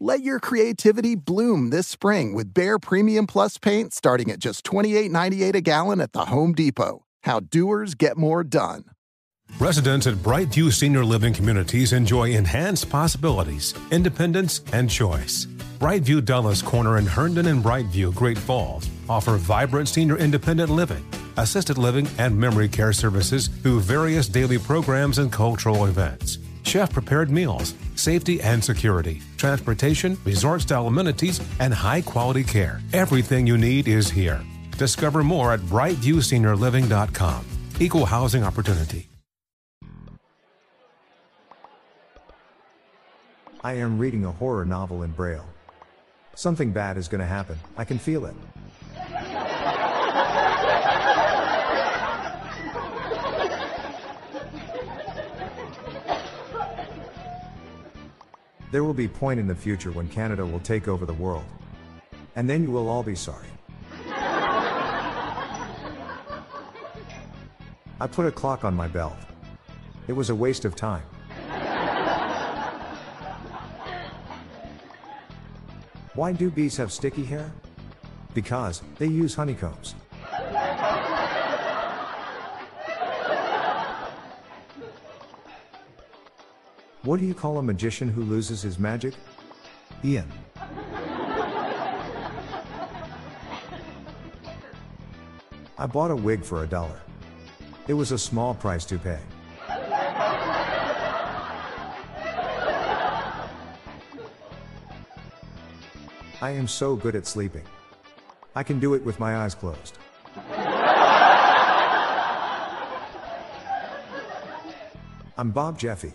Let your creativity bloom this spring with Behr Premium Plus paint starting at just $28.98 a gallon at the Home Depot. How doers get more done. Residents at Brightview Senior Living Communities enjoy enhanced possibilities, independence, and choice. Brightview Dulles Corner in Herndon and Brightview, Great Falls offer vibrant senior independent living, assisted living, and memory care services through various daily programs and cultural events. Chef prepared meals, safety and security, transportation, resort style amenities, and high quality care. Everything you need is here. Discover more at brightviewseniorliving.com. Equal housing opportunity. I am reading a horror novel in Braille. Something bad is going to happen. I can feel it. There will be a point in the future when Canada will take over the world. And then you will all be sorry. I put a clock on my belt. It was a waste of time. Why do bees have sticky hair? Because they use honeycombs. What do you call a magician who loses his magic? Ian. I bought a wig for a dollar. It was a small price to pay. I am so good at sleeping. I can do it with my eyes closed. I'm Bob Jeffy.